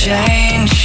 change.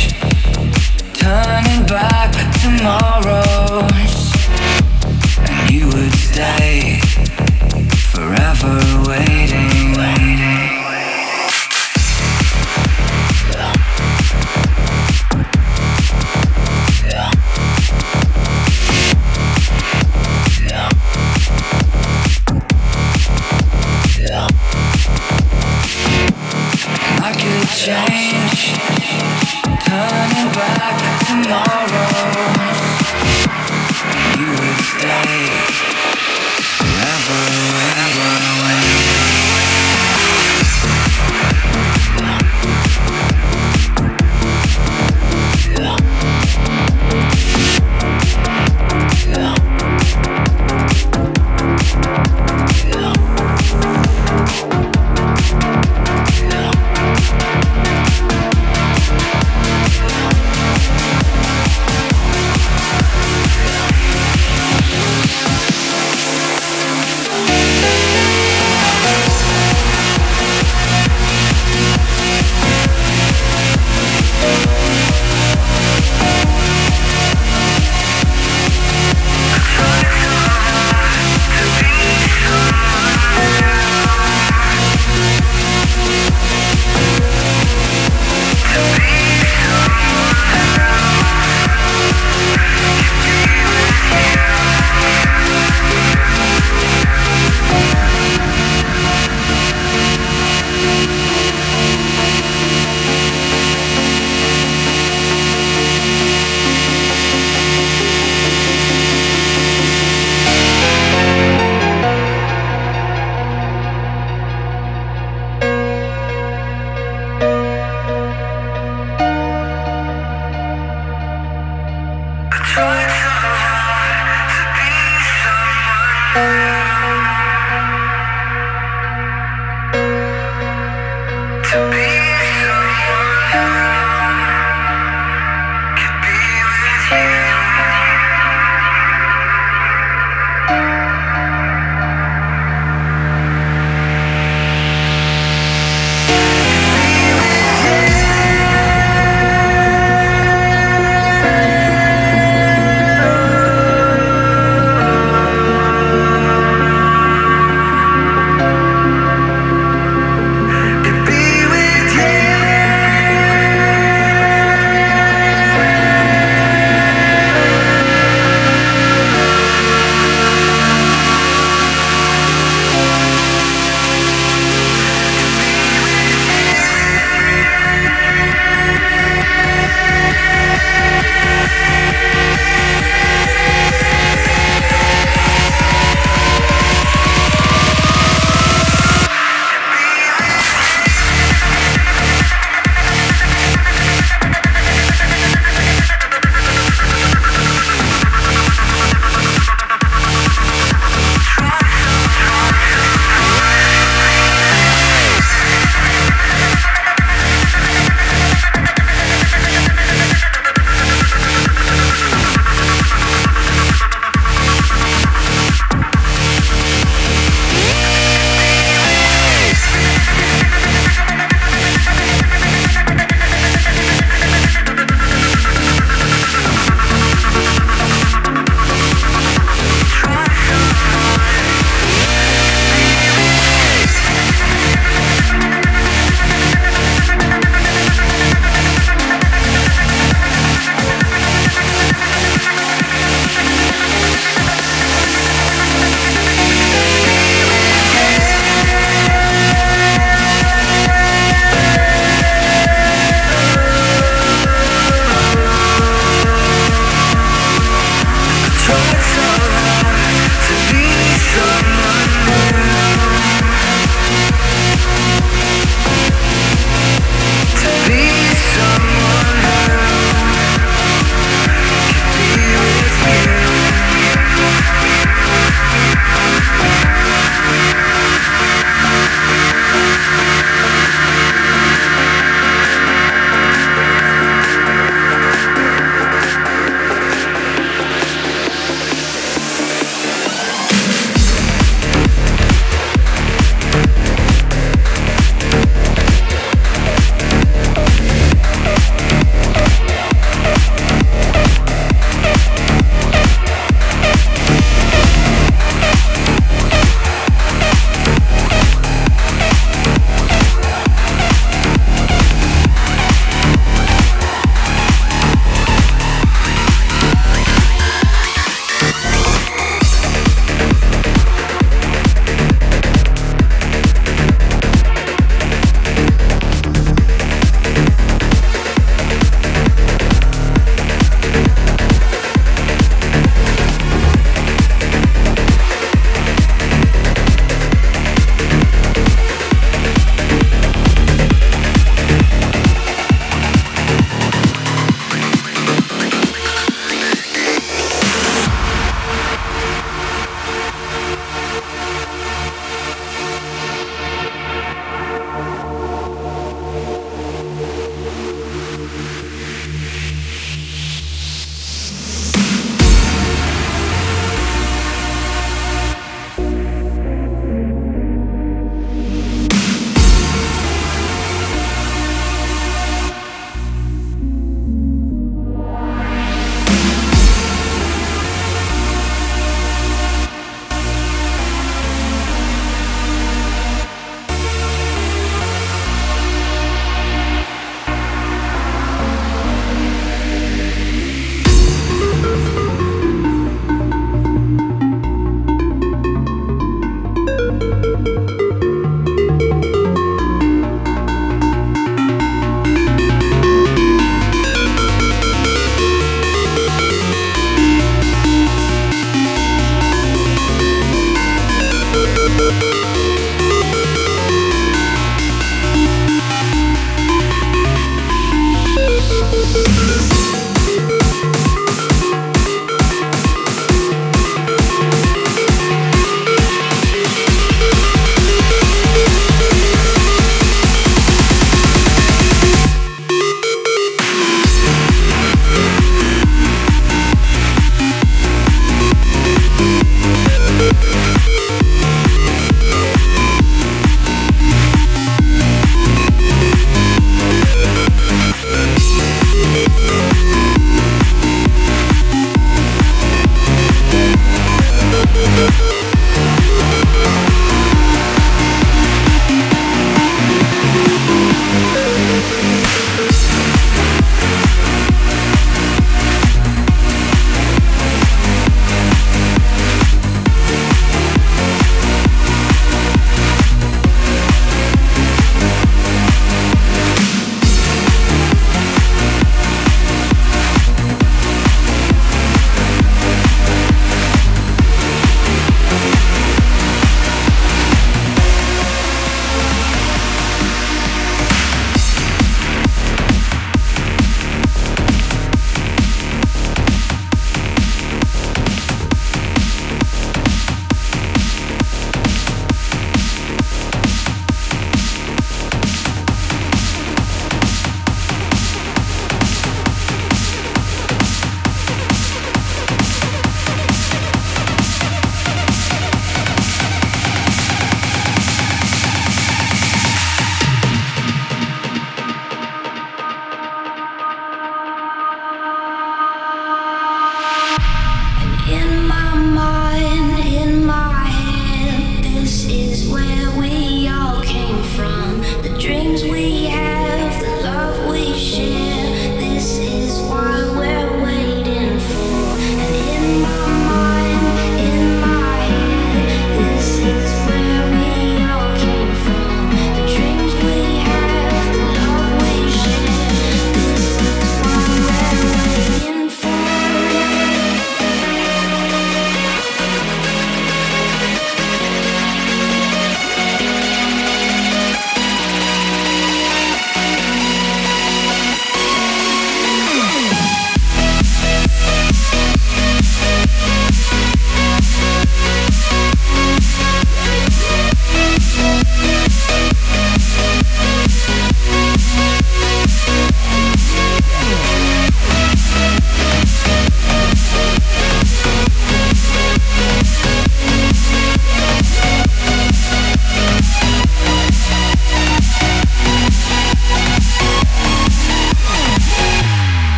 my